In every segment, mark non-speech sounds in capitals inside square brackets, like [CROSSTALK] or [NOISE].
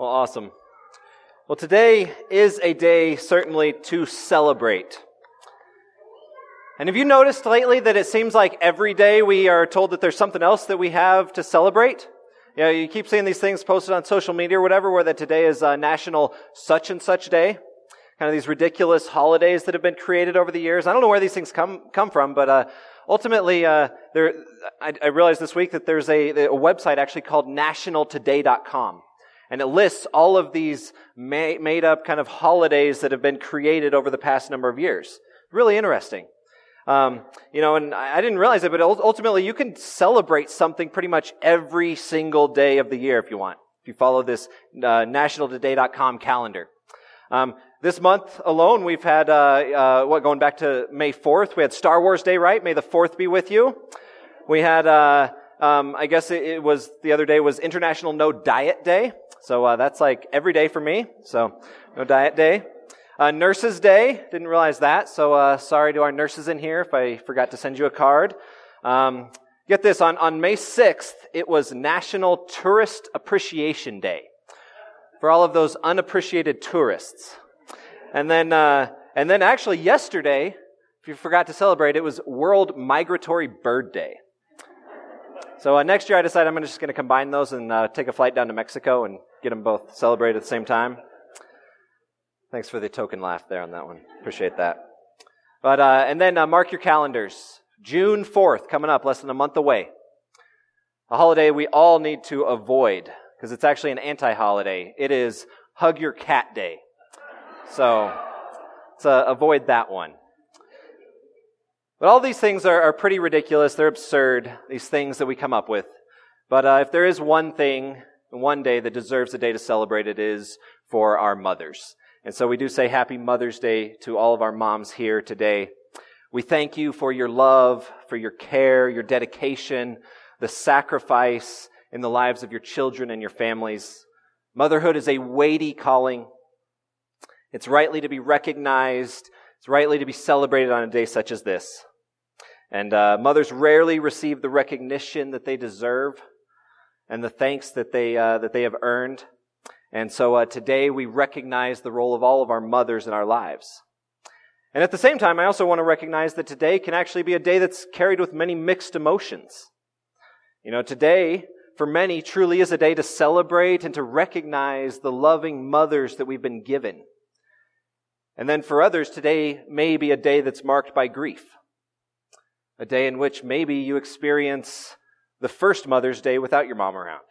Well, awesome. Well, today is a day certainly to celebrate. And have you noticed lately that it seems like every day we are told that there's something else that we have to celebrate? You know, you keep seeing these things posted on social media or whatever, where that today is uh, National Such and Such Day. Kind of these ridiculous holidays that have been created over the years. I don't know where these things come come from, but uh, ultimately, uh, there, I, I, realized this week that there's a, a website actually called NationalToday.com. And it lists all of these made up kind of holidays that have been created over the past number of years. Really interesting. Um, you know, and I didn't realize it, but ultimately you can celebrate something pretty much every single day of the year if you want. If you follow this uh, nationaltoday.com calendar. Um, this month alone, we've had, uh, uh, what, going back to May 4th, we had Star Wars Day, right? May the 4th be with you. We had, uh, um, I guess it, it, was, the other day was International No Diet Day. So uh, that's like every day for me. So no diet day. Uh, Nurses Day. Didn't realize that. So uh, sorry to our nurses in here if I forgot to send you a card. Um, get this on, on May 6th, it was National Tourist Appreciation Day for all of those unappreciated tourists. And then, uh, and then actually yesterday, if you forgot to celebrate, it was World Migratory Bird Day. So uh, next year, I decided I'm just going to combine those and uh, take a flight down to Mexico and get them both celebrated at the same time. Thanks for the token laugh there on that one. Appreciate that. But uh, and then uh, mark your calendars. June 4th coming up, less than a month away. A holiday we all need to avoid because it's actually an anti-holiday. It is Hug Your Cat Day. So, so avoid that one. But all these things are, are pretty ridiculous. They're absurd. These things that we come up with. But uh, if there is one thing one day that deserves a day to celebrate it is for our mothers. And so we do say happy Mother's Day to all of our moms here today. We thank you for your love, for your care, your dedication, the sacrifice in the lives of your children and your families. Motherhood is a weighty calling. It's rightly to be recognized. It's rightly to be celebrated on a day such as this. And uh, mothers rarely receive the recognition that they deserve and the thanks that they, uh, that they have earned. And so uh, today we recognize the role of all of our mothers in our lives. And at the same time, I also want to recognize that today can actually be a day that's carried with many mixed emotions. You know, today, for many, truly is a day to celebrate and to recognize the loving mothers that we've been given. And then for others, today may be a day that's marked by grief. A day in which maybe you experience the first Mother's Day without your mom around.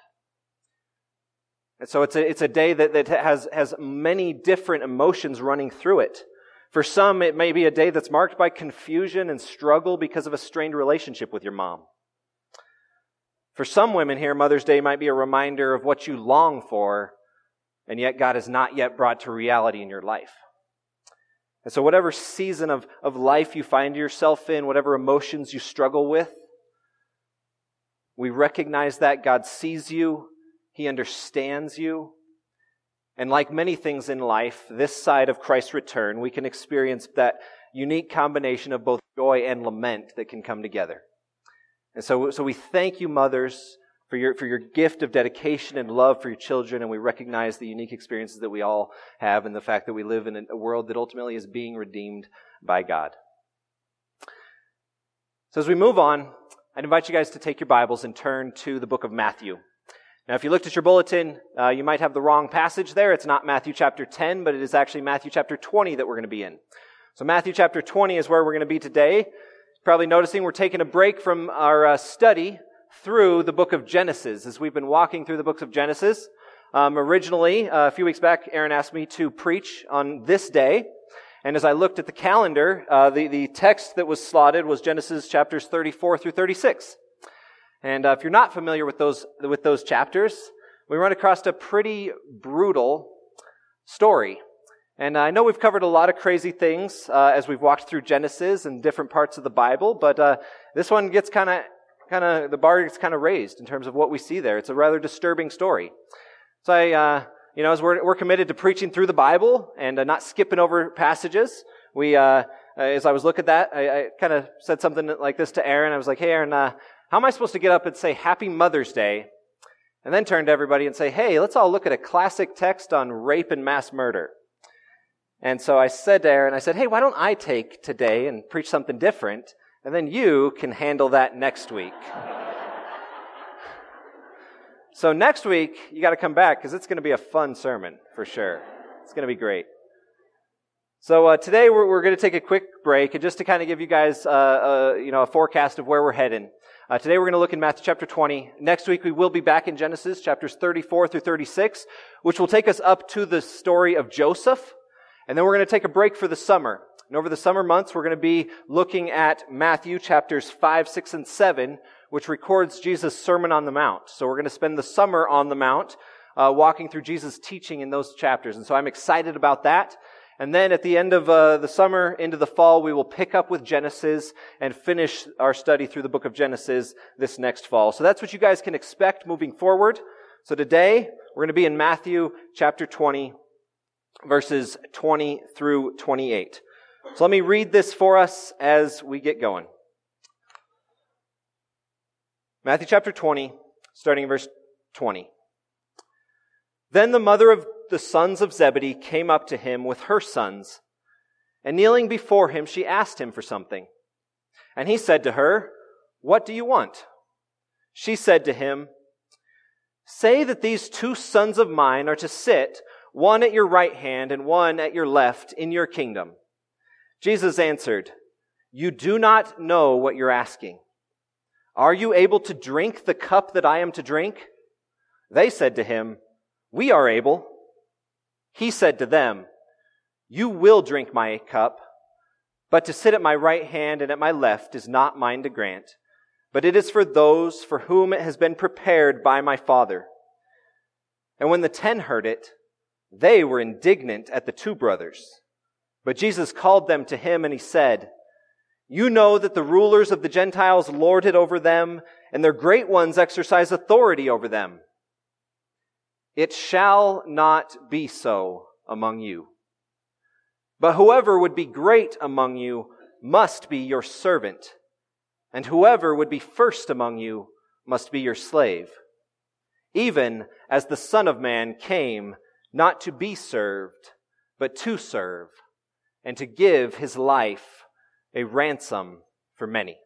And so it's a, it's a day that, that has, has many different emotions running through it. For some, it may be a day that's marked by confusion and struggle because of a strained relationship with your mom. For some women here, Mother's Day might be a reminder of what you long for, and yet God has not yet brought to reality in your life. And so, whatever season of, of life you find yourself in, whatever emotions you struggle with, we recognize that God sees you, He understands you. And like many things in life, this side of Christ's return, we can experience that unique combination of both joy and lament that can come together. And so, so we thank you, mothers, for your, for your gift of dedication and love for your children, and we recognize the unique experiences that we all have and the fact that we live in a world that ultimately is being redeemed by God. So as we move on, I'd invite you guys to take your Bibles and turn to the book of Matthew. Now, if you looked at your bulletin, uh, you might have the wrong passage there. It's not Matthew chapter 10, but it is actually Matthew chapter 20 that we're going to be in. So Matthew chapter 20 is where we're going to be today. Probably noticing we're taking a break from our uh, study through the book of Genesis as we've been walking through the books of Genesis. Um, originally, uh, a few weeks back, Aaron asked me to preach on this day. And as I looked at the calendar, uh, the, the text that was slotted was Genesis chapters 34 through 36. And uh, if you're not familiar with those, with those chapters, we run across a pretty brutal story. And I know we've covered a lot of crazy things uh, as we've walked through Genesis and different parts of the Bible, but uh, this one gets kind of, kind of, the bar gets kind of raised in terms of what we see there. It's a rather disturbing story. So I, uh, you know, as we're, we're committed to preaching through the Bible and uh, not skipping over passages, we, uh, uh as I was looking at that, I, I kind of said something like this to Aaron. I was like, hey, Aaron, uh, how am I supposed to get up and say Happy Mother's Day and then turn to everybody and say, hey, let's all look at a classic text on rape and mass murder. And so I said to Aaron, I said, hey, why don't I take today and preach something different, and then you can handle that next week. so next week, you got to come back because it's going to be a fun sermon for sure. It's going to be great. So uh, today we're, we're going to take a quick break, and just to kind of give you guys, uh, uh, you know, a forecast of where we're heading. Uh, today we're going to look in Matthew chapter 20. Next week we will be back in Genesis chapters 34 through 36, which will take us up to the story of Joseph, and then we're going to take a break for the summer. And over the summer months, we're going to be looking at Matthew chapters 5, 6, and 7, which records Jesus' Sermon on the Mount. So we're going to spend the summer on the Mount, uh, walking through Jesus' teaching in those chapters. And so I'm excited about that. And then at the end of uh, the summer into the fall, we will pick up with Genesis and finish our study through the book of Genesis this next fall. So that's what you guys can expect moving forward. So today, we're going to be in Matthew chapter 20, verses 20 through 28. So let me read this for us as we get going. Matthew chapter 20, starting in verse 20. Then the mother of the sons of Zebedee came up to him with her sons, and kneeling before him, she asked him for something. And he said to her, What do you want? She said to him, Say that these two sons of mine are to sit, one at your right hand and one at your left, in your kingdom. Jesus answered, You do not know what you're asking. Are you able to drink the cup that I am to drink? They said to him, We are able. He said to them, You will drink my cup, but to sit at my right hand and at my left is not mine to grant, but it is for those for whom it has been prepared by my Father. And when the ten heard it, they were indignant at the two brothers. But Jesus called them to him and he said, You know that the rulers of the Gentiles lord it over them, and their great ones exercise authority over them. It shall not be so among you. But whoever would be great among you must be your servant, and whoever would be first among you must be your slave. Even as the Son of Man came not to be served, but to serve, and to give his life a ransom for many.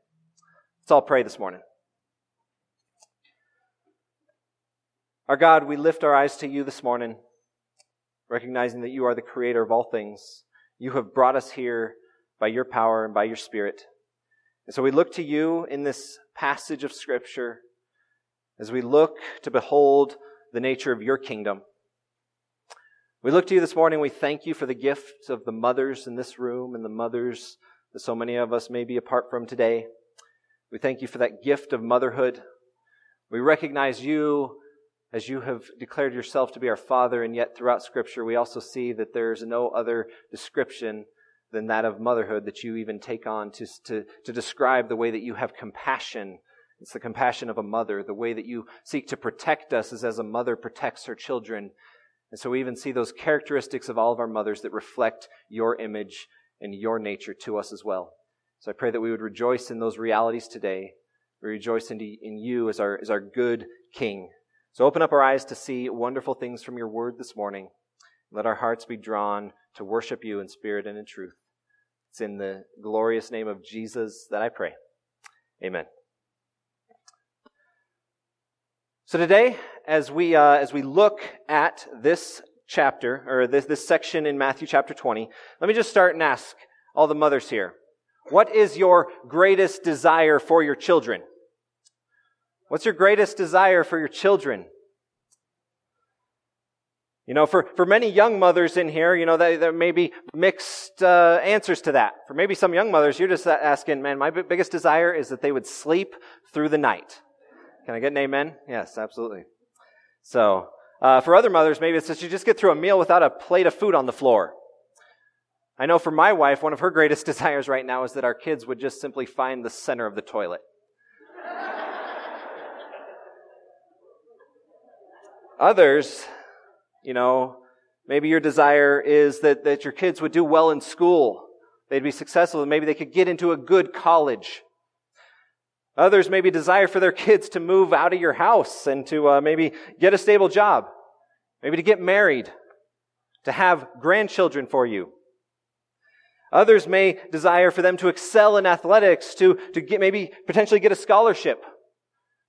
Let's all pray this morning. Our God, we lift our eyes to you this morning, recognizing that you are the creator of all things. You have brought us here by your power and by your spirit. And so we look to you in this passage of scripture as we look to behold the nature of your kingdom. We look to you this morning. We thank you for the gifts of the mothers in this room and the mothers that so many of us may be apart from today. We thank you for that gift of motherhood. We recognize you as you have declared yourself to be our Father, and yet throughout Scripture we also see that there is no other description than that of motherhood that you even take on to, to, to describe the way that you have compassion. It's the compassion of a mother. The way that you seek to protect us is as a mother protects her children. And so we even see those characteristics of all of our mothers that reflect your image and your nature to us as well. So I pray that we would rejoice in those realities today. We rejoice in, in you as our, as our good King. So open up our eyes to see wonderful things from your word this morning. Let our hearts be drawn to worship you in spirit and in truth. It's in the glorious name of Jesus that I pray. Amen. So today, as we uh, as we look at this chapter or this this section in Matthew chapter 20, let me just start and ask all the mothers here, what is your greatest desire for your children? What's your greatest desire for your children? You know, for, for many young mothers in here, you know, there may be mixed uh, answers to that. For maybe some young mothers, you're just asking, man, my biggest desire is that they would sleep through the night. Can I get an amen? Yes, absolutely. So, uh, for other mothers, maybe it's that you just get through a meal without a plate of food on the floor. I know for my wife, one of her greatest [LAUGHS] desires right now is that our kids would just simply find the center of the toilet. Others, you know, maybe your desire is that, that your kids would do well in school. They'd be successful and maybe they could get into a good college. Others maybe desire for their kids to move out of your house and to uh, maybe get a stable job, maybe to get married, to have grandchildren for you. Others may desire for them to excel in athletics, to, to get, maybe potentially get a scholarship.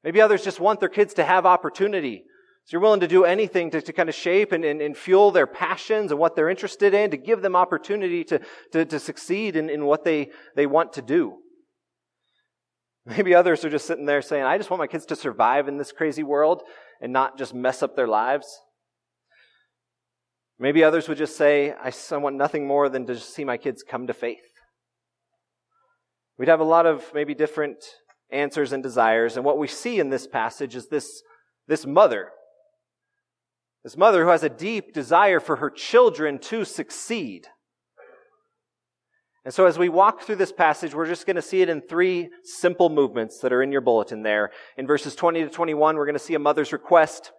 Maybe others just want their kids to have opportunity. So you're willing to do anything to, to kind of shape and, and, and, fuel their passions and what they're interested in, to give them opportunity to, to, to succeed in, in what they, they want to do. [LAUGHS] Maybe others are just sitting there saying, I just want my kids to survive in this crazy world and not just mess up their lives. Maybe others would just say, I want nothing more than to see my kids come to faith. We'd have a lot of maybe different answers and desires. And what we see in this passage is this, this mother. This mother who has a deep desire for her children to succeed. And so as we walk through this passage, we're just going to see it in three simple movements that are in your bulletin there. In verses 20 to 21, we're going to see a mother's request.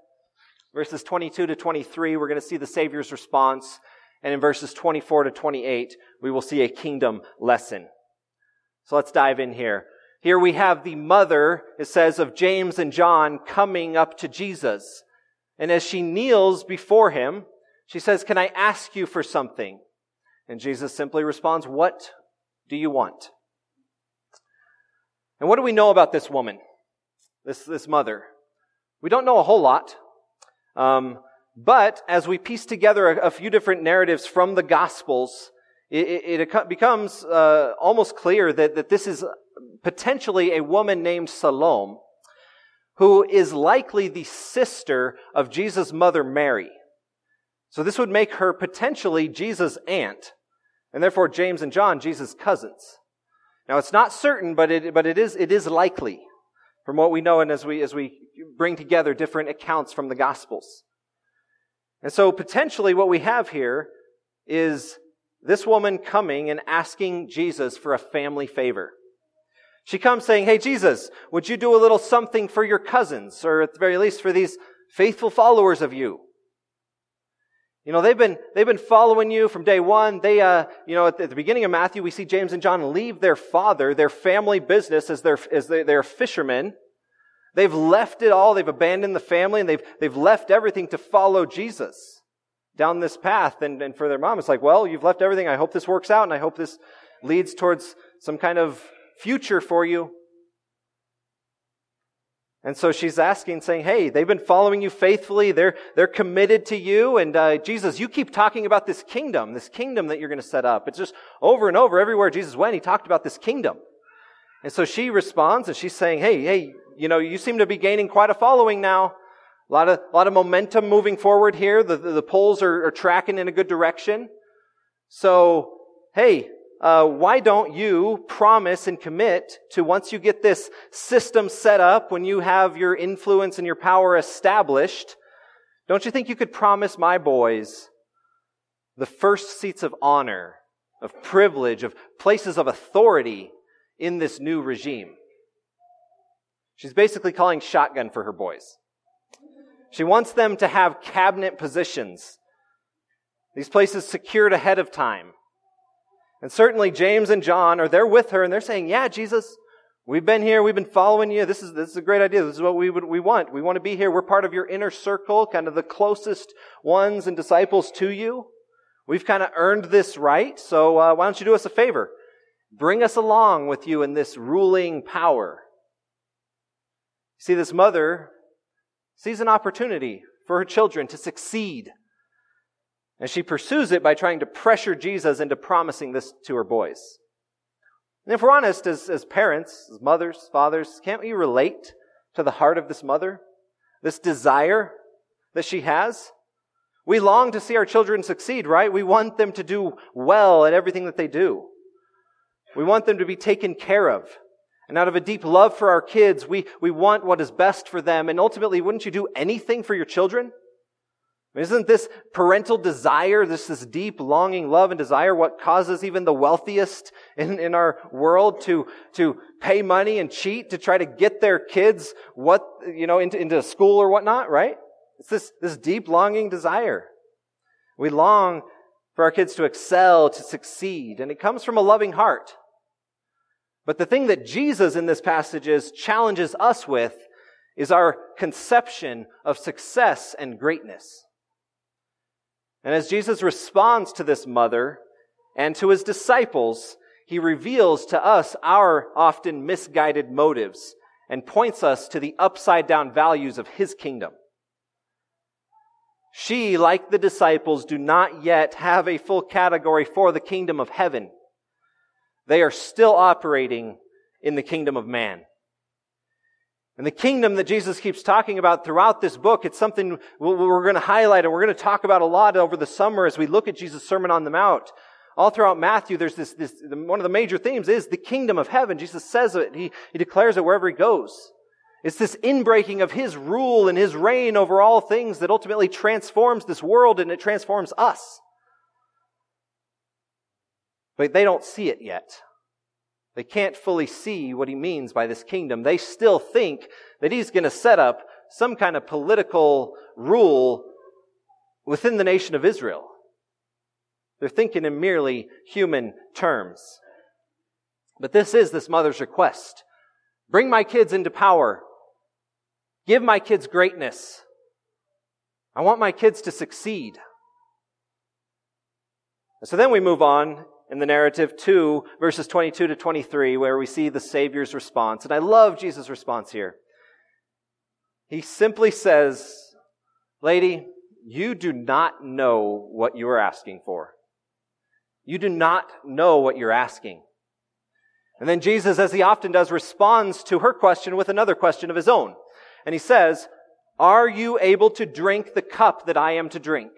Verses 22 to 23, we're going to see the Savior's response. And in verses 24 to 28, we will see a kingdom lesson. So let's dive in here. Here we have the mother, it says, of James and John coming up to Jesus. And as she kneels before him, she says, Can I ask you for something? And Jesus simply responds, What do you want? And what do we know about this woman, this, this mother? We don't know a whole lot. Um, but as we piece together a, a, few different narratives from the Gospels, it, it, it becomes uh, almost clear that, that this is potentially a woman named Salome, who is likely the sister of Jesus' mother Mary. So this would make her potentially Jesus' aunt, and therefore James and John, Jesus' cousins. Now it's not certain, but it, but it is, it is likely from what we know and as we, as we bring together different accounts from the Gospels. And so potentially what we have here is this woman coming and asking Jesus for a family favor. She comes saying, Hey, Jesus, would you do a little something for your cousins, or at the very least for these faithful followers of you? You know, they've been, they've been following you from day one. They, uh, you know, at the, at the, beginning of Matthew, we see James and John leave their father, their family business as their, as they're fishermen. They've left it all. They've abandoned the family and they've, they've left everything to follow Jesus down this path. And, and for their mom, it's like, well, you've left everything. I hope this works out and I hope this leads towards some kind of future for you. And so she's asking, saying, Hey, they've been following you faithfully. They're, they're committed to you. And uh, Jesus, you keep talking about this kingdom, this kingdom that you're going to set up. It's just over and over, everywhere Jesus went, he talked about this kingdom. And so she responds and she's saying, Hey, hey, you know, you seem to be gaining quite a following now. A lot of, a lot of momentum moving forward here. The, the, the polls are, are tracking in a good direction. So, hey, uh, why don't you promise and commit to once you get this system set up, when you have your influence and your power established, don't you think you could promise my boys the first seats of honor, of privilege, of places of authority in this new regime? She's basically calling shotgun for her boys. She wants them to have cabinet positions, these places secured ahead of time. And certainly James and John are there with her and they're saying, Yeah, Jesus, we've been here, we've been following you. This is, this is a great idea. This is what we would, we want. We want to be here. We're part of your inner circle, kind of the closest ones and disciples to you. We've kind of earned this right. So uh, why don't you do us a favor? Bring us along with you in this ruling power. See, this mother sees an opportunity for her children to succeed and she pursues it by trying to pressure Jesus into promising this to her boys. And if we're honest, as, as parents, as mothers, fathers, can't we relate to the heart of this mother? This desire that she has? We long to see our children succeed, right? We want them to do well at everything that they do. We want them to be taken care of. And out of a deep love for our kids, we, we want what is best for them. And ultimately, wouldn't you do anything for your children? Isn't this parental desire, this, this deep longing, love, and desire what causes even the wealthiest in, in our world to, to pay money and cheat to try to get their kids what, you know, into, into school or whatnot, right? It's this, this deep longing desire. We long for our kids to excel, to succeed, and it comes from a loving heart. But the thing that Jesus in this passage is, challenges us with is our conception of success and greatness. And as Jesus responds to this mother and to his disciples, he reveals to us our often misguided motives and points us to the upside down values of his kingdom. She, like the disciples, do not yet have a full category for the kingdom of heaven. They are still operating in the kingdom of man. And the kingdom that Jesus keeps talking about throughout this book, it's something we're going to highlight and we're going to talk about a lot over the summer as we look at Jesus' Sermon on the Mount. All throughout Matthew, there's this, this, one of the major themes is the kingdom of heaven. Jesus says it, he, he declares it wherever he goes. It's this inbreaking of his rule and his reign over all things that ultimately transforms this world and it transforms us. But they don't see it yet. They can't fully see what he means by this kingdom. They still think that he's going to set up some kind of political rule within the nation of Israel. They're thinking in merely human terms. But this is this mother's request. Bring my kids into power. Give my kids greatness. I want my kids to succeed. So then we move on in the narrative to verses 22 to 23, where we see the Savior's response. And I love Jesus' response here. He simply says, Lady, you do not know what you are asking for. You do not know what you're asking. And then Jesus, as he often does, responds to her question with another question of his own. And he says, Are you able to drink the cup that I am to drink?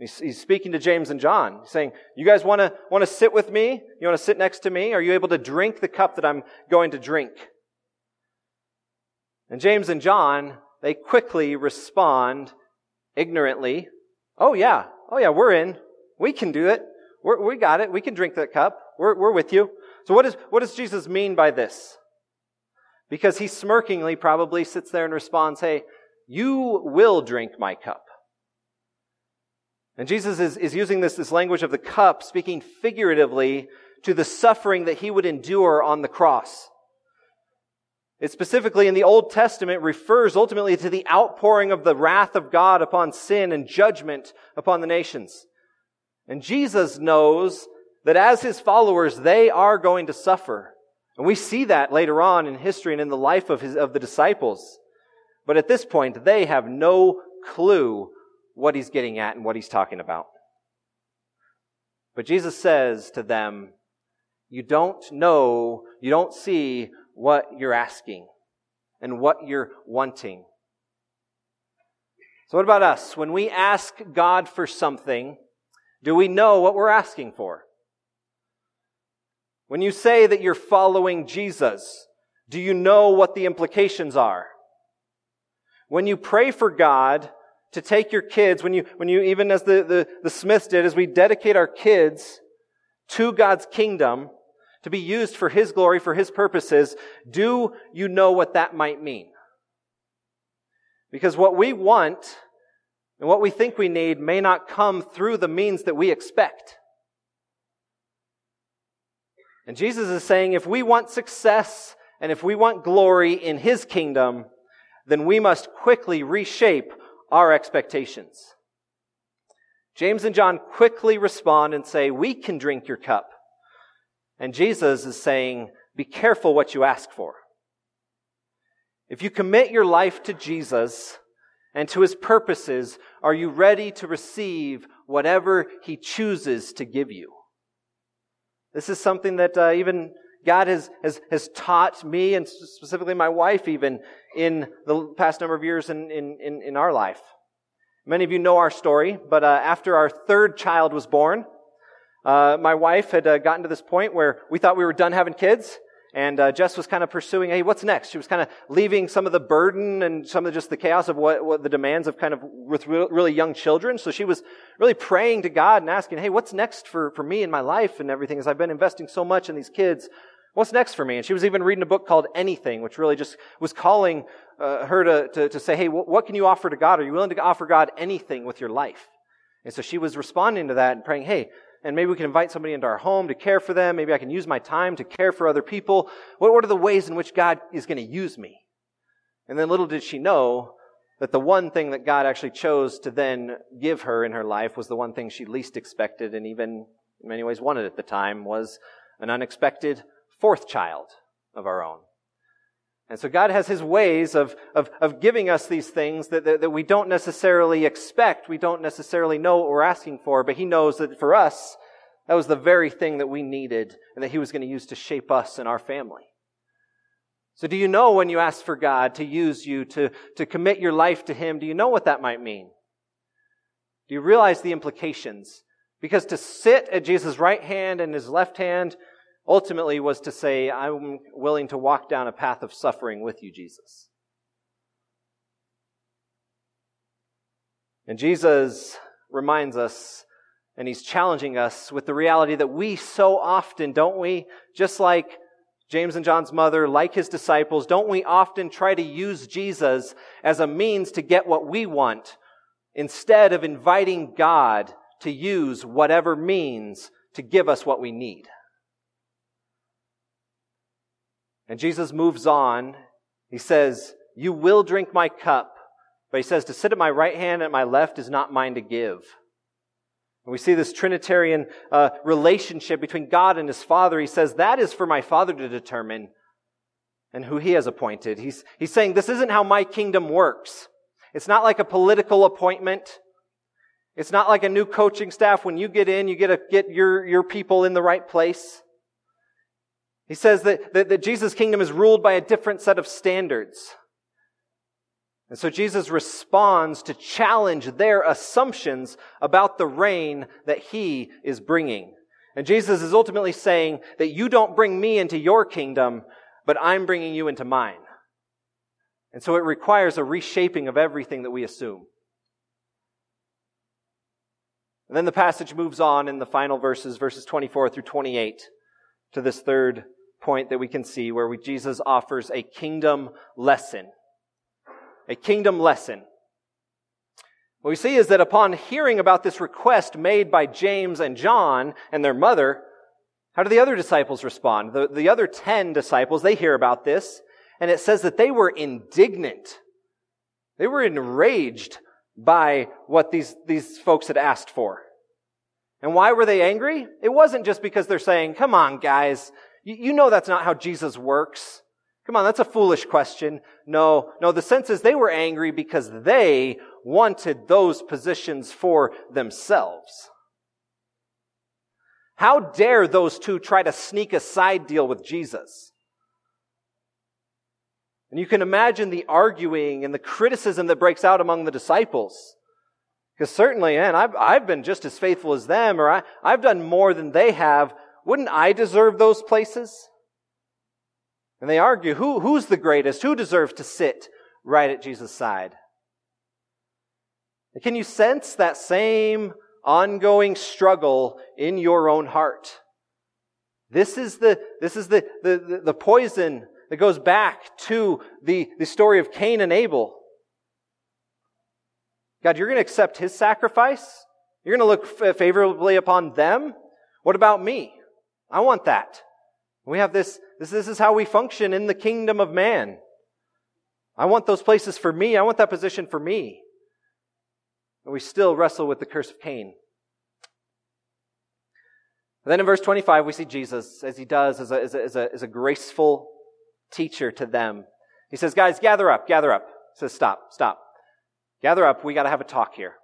He's, he's speaking to James and John, saying, You guys want to want to sit with me? You want to sit next to me? Are you able to drink the cup that I'm going to drink? And James and John, they quickly respond ignorantly. Oh yeah, oh yeah, we're in. We can do it. We're, we got it. We can drink that cup. We're, we're with you. So what, is, what does Jesus mean by this? Because he smirkingly probably sits there and responds, Hey, you will drink my cup. And Jesus is, is using this, this language of the cup, speaking figuratively to the suffering that he would endure on the cross. It specifically in the Old Testament refers ultimately to the outpouring of the wrath of God upon sin and judgment upon the nations. And Jesus knows that as his followers, they are going to suffer. And we see that later on in history and in the life of, his, of the disciples. But at this point, they have no clue what he's getting at and what he's talking about. But Jesus says to them, You don't know, you don't see what you're asking and what you're wanting. So, what about us? When we ask God for something, do we know what we're asking for? When you say that you're following Jesus, do you know what the implications are? When you pray for God, to take your kids, when you, when you, even as the, the, the Smiths did, as we dedicate our kids to God's kingdom to be used for His glory, for His purposes, do you know what that might mean? Because what we want and what we think we need may not come through the means that we expect. And Jesus is saying if we want success and if we want glory in His kingdom, then we must quickly reshape our expectations. James and John quickly respond and say, We can drink your cup. And Jesus is saying, Be careful what you ask for. If you commit your life to Jesus and to his purposes, are you ready to receive whatever he chooses to give you? This is something that uh, even God has, has, has taught me and specifically my wife even in the past number of years in, in, in, in our life. Many of you know our story, but uh, after our third child was born, uh, my wife had uh, gotten to this point where we thought we were done having kids, and uh, Jess was kind of pursuing, hey, what's next? She was kind of leaving some of the burden and some of just the chaos of what, what the demands of kind of with really young children. So she was really praying to God and asking, hey, what's next for, for me in my life and everything as I've been investing so much in these kids. What's next for me? And she was even reading a book called Anything, which really just was calling uh, her to, to, to, say, hey, what can you offer to God? Are you willing to offer God anything with your life? And so she was responding to that and praying, hey, and maybe we can invite somebody into our home to care for them. Maybe I can use my time to care for other people. What, what are the ways in which God is going to use me? And then little did she know that the one thing that God actually chose to then give her in her life was the one thing she least expected and even in many ways wanted at the time was an unexpected fourth child of our own. And so God has His ways of, of, of giving us these things that, that, that we don't necessarily expect. We don't necessarily know what we're asking for, but He knows that for us, that was the very thing that we needed and that He was going to use to shape us and our family. So do you know when you ask for God to use you, to, to commit your life to Him, do you know what that might mean? Do you realize the implications? Because to sit at Jesus' right hand and His left hand ultimately was to say, I'm willing to walk down a path of suffering with you, Jesus. And Jesus reminds us, and he's challenging us with the reality that we so often, don't we, just like James and John's mother, like his disciples, don't we often try to use Jesus as a means to get what we want instead of inviting God to use whatever means to give us what we need? And Jesus moves on. He says, You will drink my cup. But he says, To sit at my right hand and at my left is not mine to give. And we see this Trinitarian uh, relationship between God and his Father. He says, That is for my Father to determine and who he has appointed. He's, he's saying, This isn't how my kingdom works. It's not like a political appointment. It's not like a new coaching staff. When you get in, you get to get your, your people in the right place. He says that, that, that Jesus' kingdom is ruled by a different set of standards. And so Jesus responds to challenge their assumptions about the reign that he is bringing. And Jesus is ultimately saying that you don't bring me into your kingdom, but I'm bringing you into mine. And so it requires a reshaping of everything that we assume. And then the passage moves on in the final verses, verses 24 through 28, to this third point that we can see where we, Jesus offers a kingdom lesson. A kingdom lesson. What we see is that upon hearing about this request made by James and John and their mother, how do the other disciples respond? The, the other ten disciples, they hear about this, and it says that they were indignant. They were enraged by what these, these folks had asked for. And why were they angry? It wasn't just because they're saying, come on, guys, you, know that's not how Jesus works. Come on, that's a foolish question. No, no, the sense is they were angry because they wanted those positions for themselves. How dare those two try to sneak a side deal with Jesus? And you can imagine the arguing and the criticism that breaks out among the disciples. Because certainly, man, I've, I've been just as faithful as them, or I, I've done more than they have. Wouldn't I deserve those places? And they argue, who, who's the greatest? Who deserves to sit right at Jesus' side? Can you sense that same ongoing struggle in your own heart? This is the, this is the, the, the poison that goes back to the, the story of Cain and Abel. God, you're going to accept his sacrifice? You're going to look favorably upon them? What about me? I want that. We have this, this, this is how we function in the kingdom of man. I want those places for me. I want that position for me. And we still wrestle with the curse of Cain. Then in verse 25, we see Jesus, as he does, as a, as a, as a, as a graceful teacher to them. He says, Guys, gather up, gather up. He says, Stop, stop. Gather up. We got to have a talk here.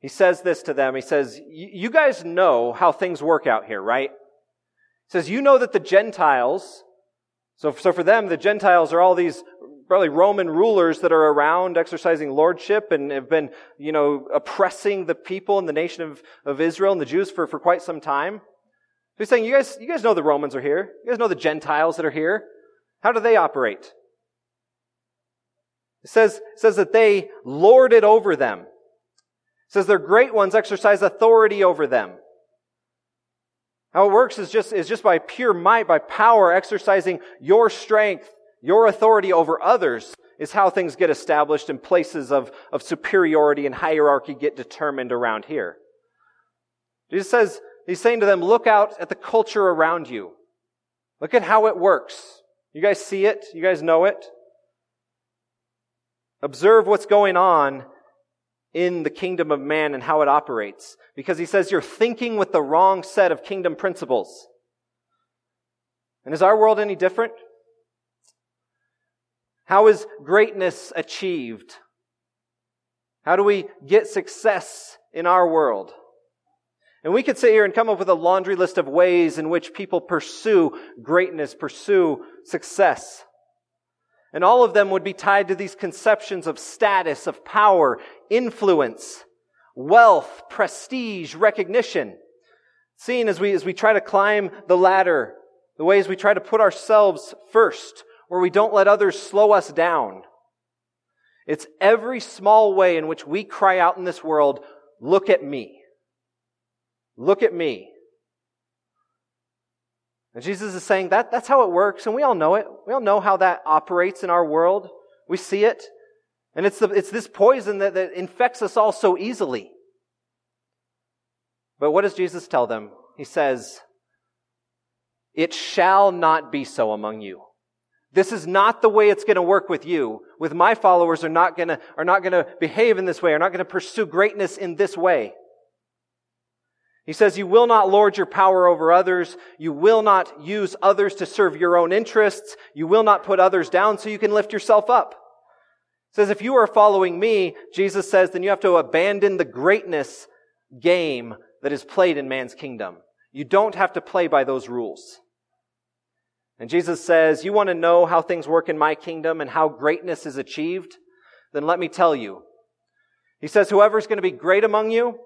He says this to them. He says, You guys know how things work out here, right? He says, You know that the Gentiles, so, so for them, the Gentiles are all these probably Roman rulers that are around exercising lordship and have been, you know, oppressing the people in the nation of, of Israel and the Jews for, for quite some time. So he's saying, you guys, you guys know the Romans are here. You guys know the Gentiles that are here. How do they operate? It says, it says that they lord it over them says their great ones exercise authority over them. How it works is just, is just by pure might, by power, exercising your strength, your authority over others is how things get established and places of, of superiority and hierarchy get determined around here. Jesus says, He's saying to them, look out at the culture around you. Look at how it works. You guys see it? You guys know it? Observe what's going on in the kingdom of man and how it operates. Because he says you're thinking with the wrong set of kingdom principles. And is our world any different? How is greatness achieved? How do we get success in our world? And we could sit here and come up with a laundry list of ways in which people pursue greatness, pursue success. And all of them would be tied to these conceptions of status, of power, influence, wealth, prestige, recognition. Seen as we, as we try to climb the ladder, the ways we try to put ourselves first, where we don't let others slow us down. It's every small way in which we cry out in this world, look at me. Look at me. And Jesus is saying that that's how it works, and we all know it. We all know how that operates in our world. We see it. And it's, the, it's this poison that, that infects us all so easily. But what does Jesus tell them? He says, It shall not be so among you. This is not the way it's going to work with you. With my followers are not going to, are not going to behave in this way, are not going to pursue greatness in this way. He says, You will not lord your power over others. You will not use others to serve your own interests. You will not put others down so you can lift yourself up. Says, If you are following me, Jesus says, then you have to abandon the greatness game that is played in man's kingdom. You don't have to play by those rules. And Jesus says, You want to know how things work in my kingdom and how greatness is achieved? Then let me tell you. He says, Whoever's going to be great among you,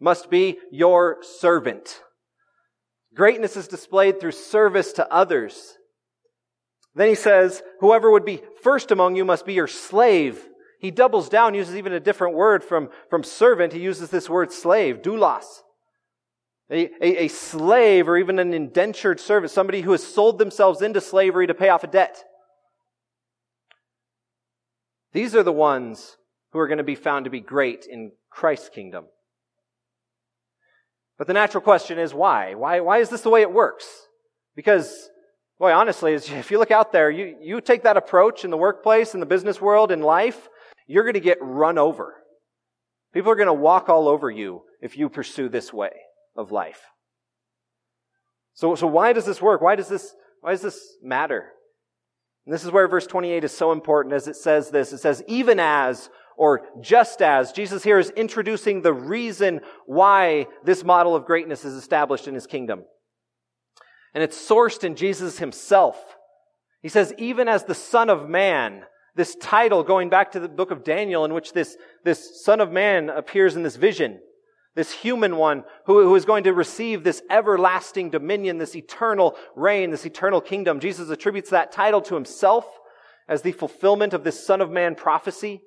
must be your servant. Greatness is displayed through service to others. Then he says, whoever would be first among you must be your slave. He doubles down, uses even a different word from, from servant. He uses this word slave, doulos. A, a, a slave or even an indentured servant, somebody who has sold themselves into slavery to pay off a debt. These are the ones who are going to be found to be great in Christ's kingdom. But the natural question is why? Why, why is this the way it works? Because, boy, honestly, if you look out there, you, you take that approach in the workplace, in the business world, in life, you're going to get run over. People are going to walk all over you if you pursue this way of life. So, so why does this work? Why does this, why does this matter? And this is where verse 28 is so important as it says this. It says, even as or just as. Jesus here is introducing the reason why this model of greatness is established in his kingdom. And it's sourced in Jesus himself. He says, even as the Son of Man, this title going back to the book of Daniel in which this, this Son of Man appears in this vision, this human one who, who is going to receive this everlasting dominion, this eternal reign, this eternal kingdom. Jesus attributes that title to himself as the fulfillment of this Son of Man prophecy.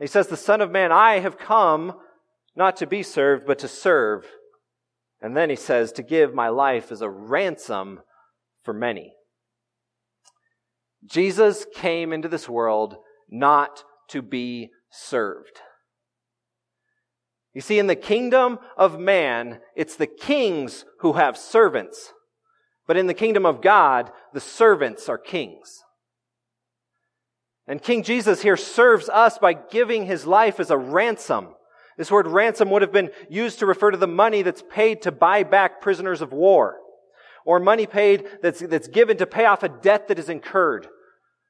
He says, The Son of Man, I have come not to be served, but to serve. And then he says, To give my life as a ransom for many. Jesus came into this world not to be served. You see, in the kingdom of man, it's the kings who have servants. But in the kingdom of God, the servants are kings. And King Jesus here serves us by giving his life as a ransom. This word ransom would have been used to refer to the money that's paid to buy back prisoners of war, or money paid that's, that's given to pay off a debt that is incurred.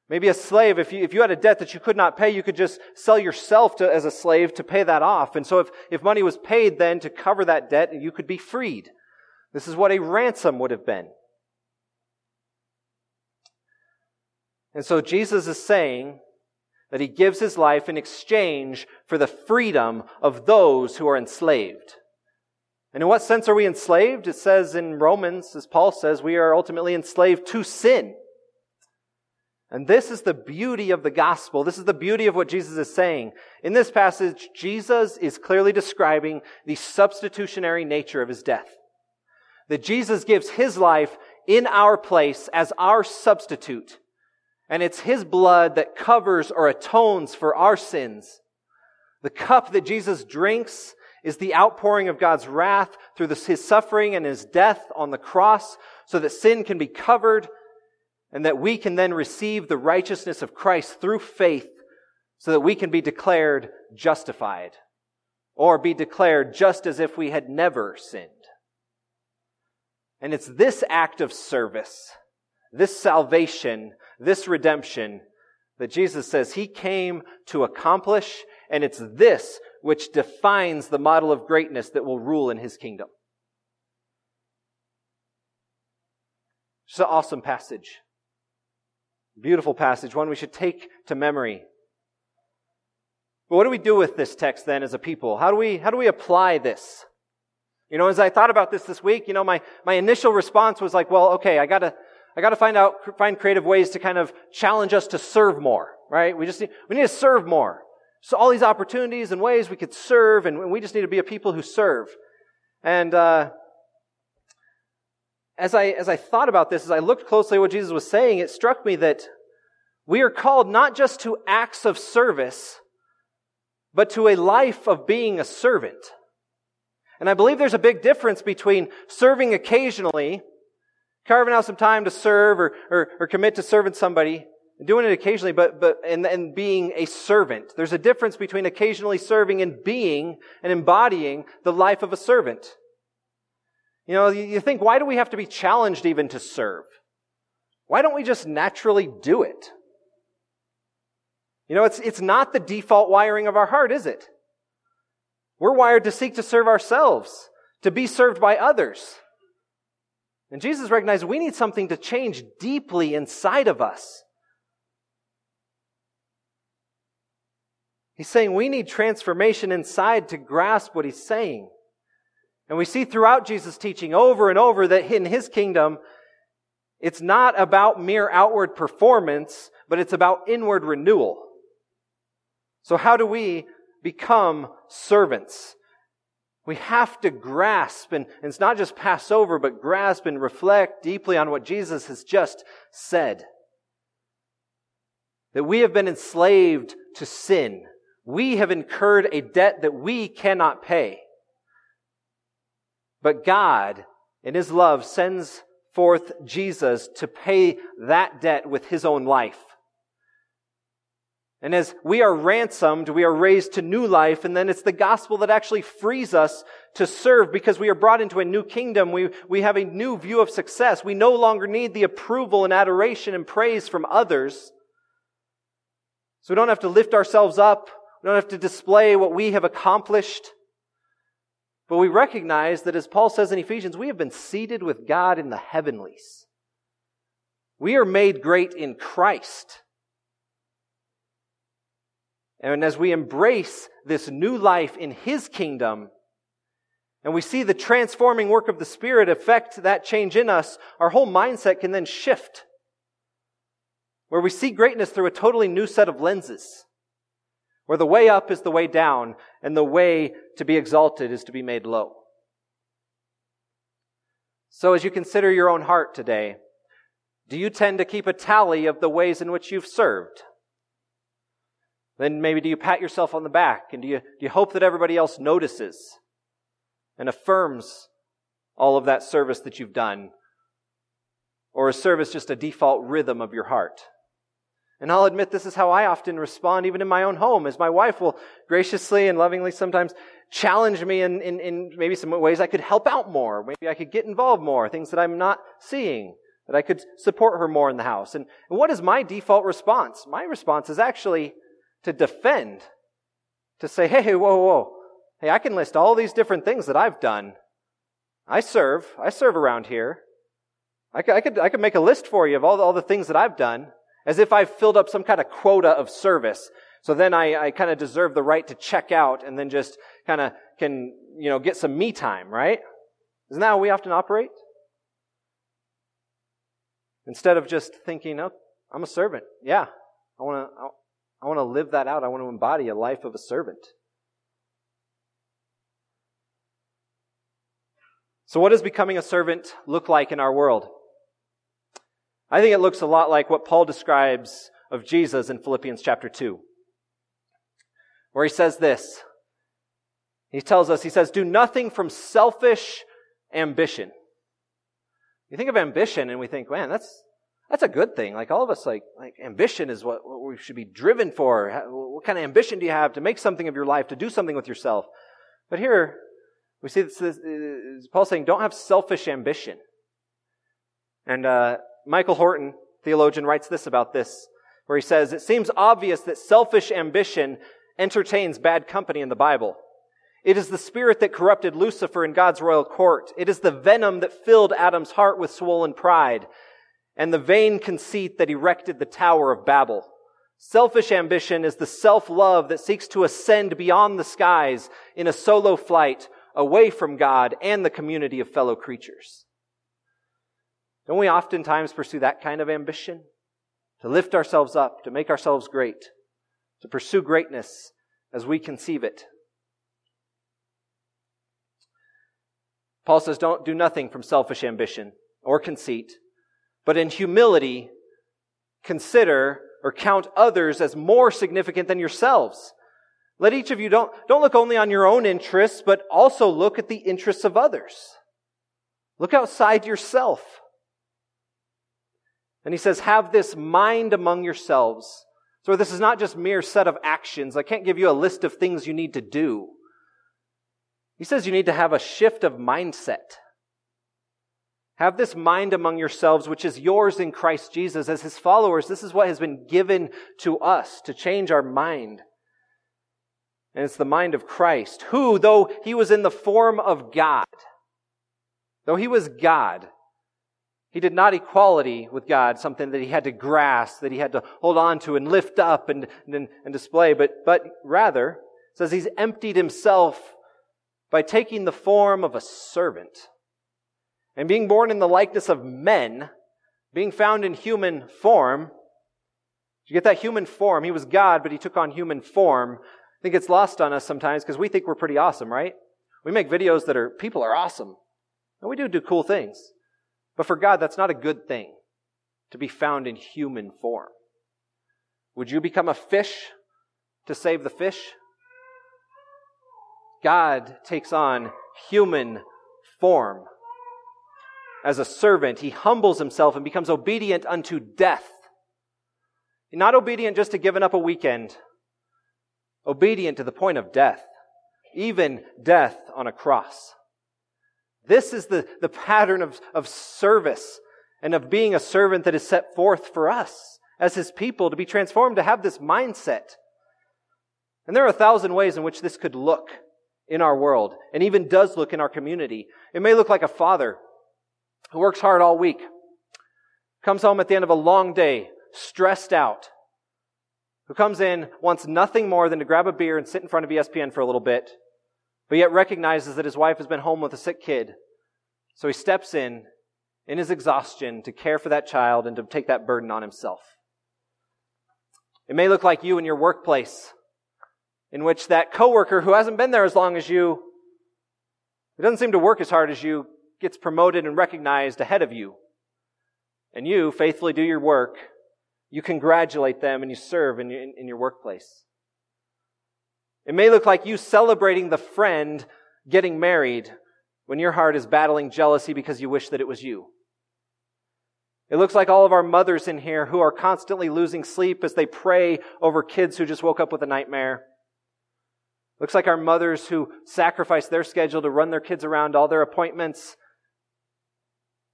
Maybe a slave, if you, if you had a debt that you could not pay, you could just sell yourself to, as a slave to pay that off. And so if, if money was paid then to cover that debt, you could be freed. This is what a ransom would have been. And so Jesus is saying that he gives his life in exchange for the freedom of those who are enslaved. And in what sense are we enslaved? It says in Romans, as Paul says, we are ultimately enslaved to sin. And this is the beauty of the gospel. This is the beauty of what Jesus is saying. In this passage, Jesus is clearly describing the substitutionary nature of his death. That Jesus gives his life in our place as our substitute and it's His blood that covers or atones for our sins. The cup that Jesus drinks is the outpouring of God's wrath through his suffering and his death on the cross so that sin can be covered and that we can then receive the righteousness of Christ through faith so that we can be declared justified or be declared just as if we had never sinned. And it's this act of service, this salvation, this redemption that Jesus says he came to accomplish, and it's this which defines the model of greatness that will rule in his kingdom. It's an awesome passage. Beautiful passage, one we should take to memory. But what do we do with this text then as a people? How do we, how do we apply this? You know, as I thought about this this week, you know, my, my initial response was like, well, okay, I gotta, I gotta find out, find creative ways to kind of challenge us to serve more, right? We just need, we need to serve more. So all these opportunities and ways we could serve, and we just need to be a people who serve. And, uh, as I, as I thought about this, as I looked closely at what Jesus was saying, it struck me that we are called not just to acts of service, but to a life of being a servant. And I believe there's a big difference between serving occasionally, carving out some time to serve or, or, or commit to serving somebody, doing it occasionally, but, but, and, and being a servant. There's a difference between occasionally serving and being and embodying the life of a servant. You know, you think, why do we have to be challenged even to serve? Why don't we just naturally do it? You know, it's, it's not the default wiring of our heart, is it? We're wired to seek to serve ourselves, to be served by others. And Jesus recognized we need something to change deeply inside of us. He's saying we need transformation inside to grasp what he's saying. And we see throughout Jesus' teaching over and over that in his kingdom, it's not about mere outward performance, but it's about inward renewal. So how do we become servants? We have to grasp, and, it's not just pass over, but grasp and reflect deeply on what Jesus has just said. That we have been enslaved to sin. We have incurred a debt that we cannot pay. But God, in His love, sends forth Jesus to pay that debt with His own life. And as we are ransomed, we are raised to new life, and then it's the gospel that actually frees us to serve because we are brought into a new kingdom. We, we have a new view of success. We no longer need the approval and adoration and praise from others. So we don't have to lift ourselves up. We don't have to display what we have accomplished. But we recognize that as Paul says in Ephesians, we have been seated with God in the heavenlies. We are made great in Christ. And as we embrace this new life in His kingdom, and we see the transforming work of the Spirit affect that change in us, our whole mindset can then shift. Where we see greatness through a totally new set of lenses. Where the way up is the way down, and the way to be exalted is to be made low. So as you consider your own heart today, do you tend to keep a tally of the ways in which you've served? Then maybe do you pat yourself on the back and do you, do you hope that everybody else notices and affirms all of that service that you've done? Or is service just a default rhythm of your heart? And I'll admit this is how I often respond, even in my own home, as my wife will graciously and lovingly sometimes challenge me in, in, in maybe some ways I could help out more. Maybe I could get involved more, things that I'm not seeing, that I could support her more in the house. And, and what is my default response? My response is actually to defend, to say, hey, whoa, whoa, hey, I can list all these different things that I've done. I serve, I serve around here. I could, I could, I could make a list for you of all the, all the things that I've done as if I've filled up some kind of quota of service. So then I, I kind of deserve the right to check out and then just kind of can, you know, get some me time, right? Isn't that how we often operate? Instead of just thinking, oh, I'm a servant. Yeah, I want to, I want to live that out. I want to embody a life of a servant. So what does becoming a servant look like in our world? I think it looks a lot like what Paul describes of Jesus in Philippians chapter 2, where he says this. He tells us, he says, do nothing from selfish ambition. You think of ambition and we think, man, that's, that's a good thing. Like all of us, like, like ambition is what, what we should be driven for. What kind of ambition do you have to make something of your life, to do something with yourself? But here, we see this, this, Paul saying, don't have selfish ambition. And uh, Michael Horton, theologian, writes this about this, where he says, It seems obvious that selfish ambition entertains bad company in the Bible. It is the spirit that corrupted Lucifer in God's royal court. It is the venom that filled Adam's heart with swollen pride, and the vain conceit that erected the Tower of Babel. Selfish ambition is the self-love that seeks to ascend beyond the skies in a solo flight away from God and the community of fellow creatures. Don't we oftentimes pursue that kind of ambition? To lift ourselves up, to make ourselves great, to pursue greatness as we conceive it. Paul says, don't do nothing from selfish ambition or conceit, but in humility, consider or count others as more significant than yourselves. Let each of you don't, don't look only on your own interests, but also look at the interests of others. Look outside yourself. And he says, have this mind among yourselves. So this is not just mere set of actions. I can't give you a list of things you need to do. He says you need to have a shift of mindset. Have this mind among yourselves, which is yours in Christ Jesus. As his followers, this is what has been given to us to change our mind. And it's the mind of Christ, who, though he was in the form of God, though he was God, he did not equality with God something that he had to grasp, that he had to hold on to and lift up and, and, and display, but, but rather, says he's emptied himself by taking the form of a servant and being born in the likeness of men, being found in human form. You get that human form. He was God, but he took on human form I think it's lost on us sometimes because we think we're pretty awesome, right? We make videos that are, people are awesome. And we do do cool things. But for God, that's not a good thing to be found in human form. Would you become a fish to save the fish? God takes on human form. As a servant, he humbles himself and becomes obedient unto death. Not obedient just to giving up a weekend obedient to the point of death, even death on a cross. This is the, the pattern of, of service and of being a servant that is set forth for us as his people to be transformed, to have this mindset. And there are a thousand ways in which this could look in our world and even does look in our community. It may look like a father who works hard all week, comes home at the end of a long day, stressed out, who comes in, wants nothing more than to grab a beer and sit in front of ESPN for a little bit, but yet recognizes that his wife has been home with a sick kid. So he steps in, in his exhaustion, to care for that child and to take that burden on himself. It may look like you in your workplace, in which that coworker who hasn't been there as long as you, who doesn't seem to work as hard as you, gets promoted and recognized ahead of you. And you faithfully do your work you congratulate them and you serve in your, in, your workplace. It may look like you celebrating the friend getting married when your heart is battling jealousy because you wish that it was you. It looks like all of our mothers in here who are constantly losing sleep as they pray over kids who just woke up with a nightmare. Looks like our mothers who sacrifice their schedule to run their kids around all their appointments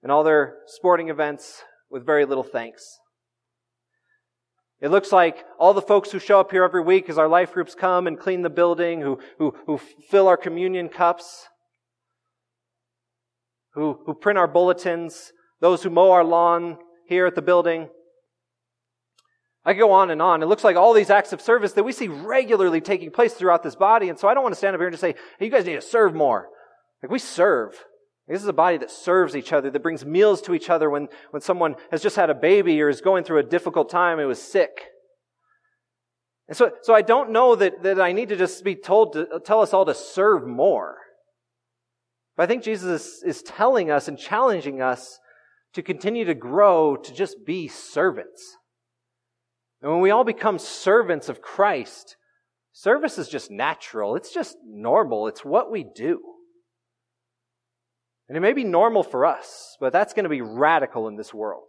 and all their sporting events with very little thanks. It looks like all the folks who show up here every week as our life groups come and clean the building, who, who, who fill our communion cups, who, who print our bulletins, those who mow our lawn here at the building. I go on and on. It looks like all these acts of service that we see regularly taking place throughout this body. And so I don't want to stand up here and just say, hey, you guys need to serve more. Like we serve. This is a body that serves each other, that brings meals to each other when, when someone has just had a baby or is going through a difficult time, it was sick. And so, so I don't know that, that I need to just be told to uh, tell us all to serve more. But I think Jesus is, is telling us and challenging us to continue to grow to just be servants. And when we all become servants of Christ, Service is just natural. It's just normal. It's what we do. And it may be normal for us, but that's going to be radical in this world.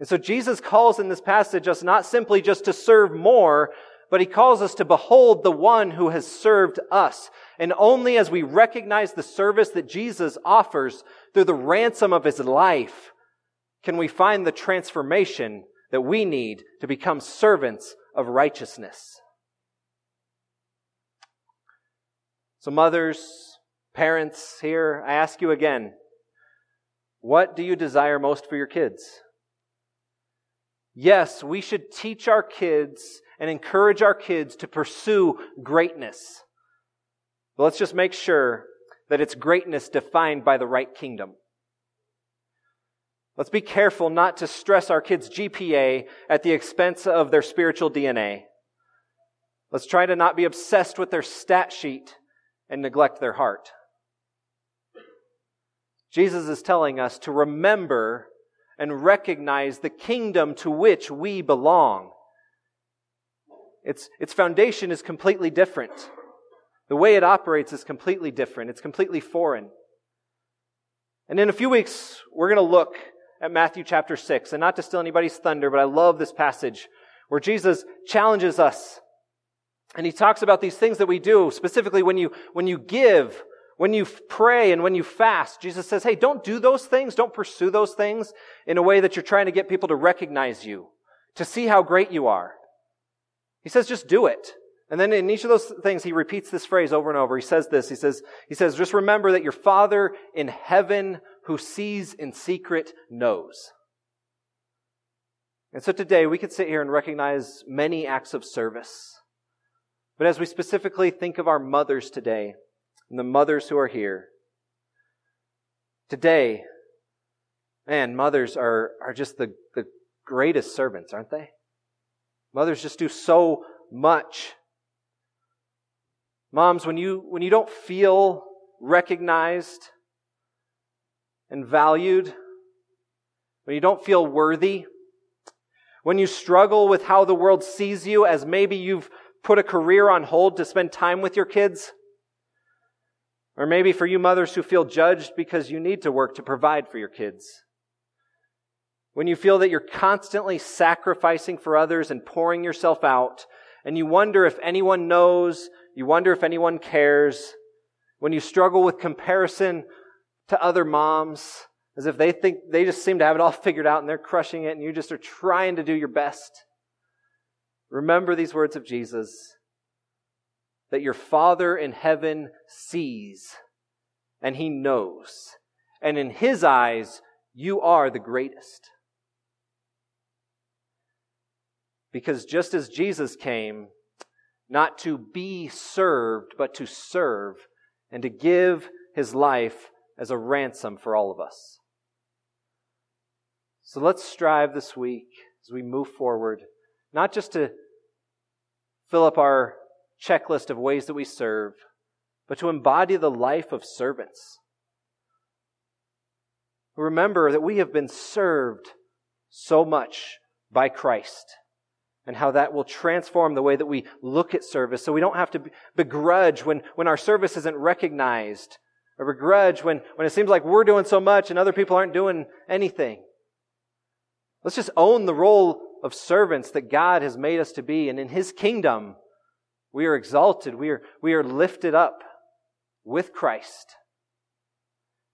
And so Jesus calls in this passage us not simply just to serve more, but he calls us to behold the one who has served us. And only as we recognize the service that Jesus offers through the ransom of his life can we find the transformation that we need to become servants of righteousness. So, mothers, parents here, I ask you again what do you desire most for your kids? Yes, we should teach our kids and encourage our kids to pursue greatness. But let's just make sure that it's greatness defined by the right kingdom. Let's be careful not to stress our kids' GPA at the expense of their spiritual DNA. Let's try to not be obsessed with their stat sheet and neglect their heart. Jesus is telling us to remember and recognize the kingdom to which we belong. Its, its foundation is completely different. The way it operates is completely different. It's completely foreign. And in a few weeks, we're going to look at Matthew chapter 6. And not to steal anybody's thunder, but I love this passage where Jesus challenges us. And he talks about these things that we do, specifically when you, when you give, when you pray, and when you fast. Jesus says, hey, don't do those things. Don't pursue those things in a way that you're trying to get people to recognize you, to see how great you are. He says, just do it. And then in each of those things, he repeats this phrase over and over. He says this. He says, he says, just remember that your Father in heaven who sees in secret knows. And so today we could sit here and recognize many acts of service. But as we specifically think of our mothers today, and the mothers who are here, today, man, mothers are, are just the, the greatest servants, aren't they? Mothers just do so much. Moms, when you, when you don't feel recognized and valued, when you don't feel worthy, when you struggle with how the world sees you as maybe you've put a career on hold to spend time with your kids, or maybe for you mothers who feel judged because you need to work to provide for your kids. When you feel that you're constantly sacrificing for others and pouring yourself out, and you wonder if anyone knows, you wonder if anyone cares. When you struggle with comparison to other moms, as if they think they just seem to have it all [LAUGHS] figured out and they're crushing it and you just are trying to do your best. Remember these words of Jesus that your Father in heaven sees and he knows. And in his eyes, you are the greatest. Because just as Jesus came, not to be served, but to serve, and to give his life as a ransom for all of us. So let's strive this week as we move forward, not just to fill up our checklist of ways that we serve, but to embody the life of servants. Remember that we have been served so much by Christ and how that will transform the way that we look at service so we don't have to begrudge when, when our service isn't recognized or begrudge when, when it seems like we're doing so much and other people aren't doing anything. Let's just own the role of servants that God has made us to be. And in His kingdom, we are exalted. We are, we are lifted up with Christ.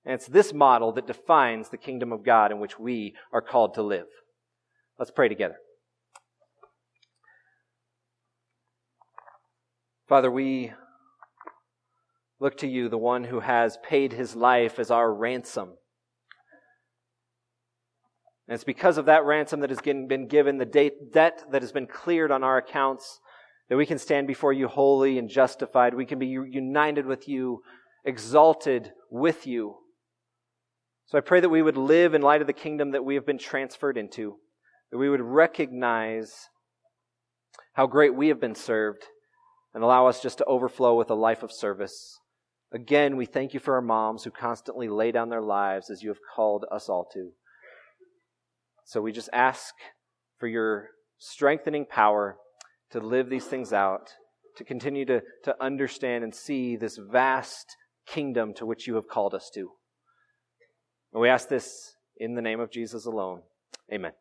And it's this model that defines the kingdom of God in which we are called to live. Let's pray together. Father, we look to you, the one who has paid his life as our ransom. And it's because of that ransom that has been given, the debt that has been cleared on our accounts, that we can stand before you holy and justified. We can be united with you, exalted with you. So I pray that we would live in light of the kingdom that we have been transferred into, that we would recognize how great we have been served and allow us just to overflow with a life of service. Again, we thank you for our moms who constantly lay down their lives as you have called us all to. So we just ask for your strengthening power to live these things out, to continue to, to understand and see this vast kingdom to which you have called us to. And we ask this in the name of Jesus alone. Amen.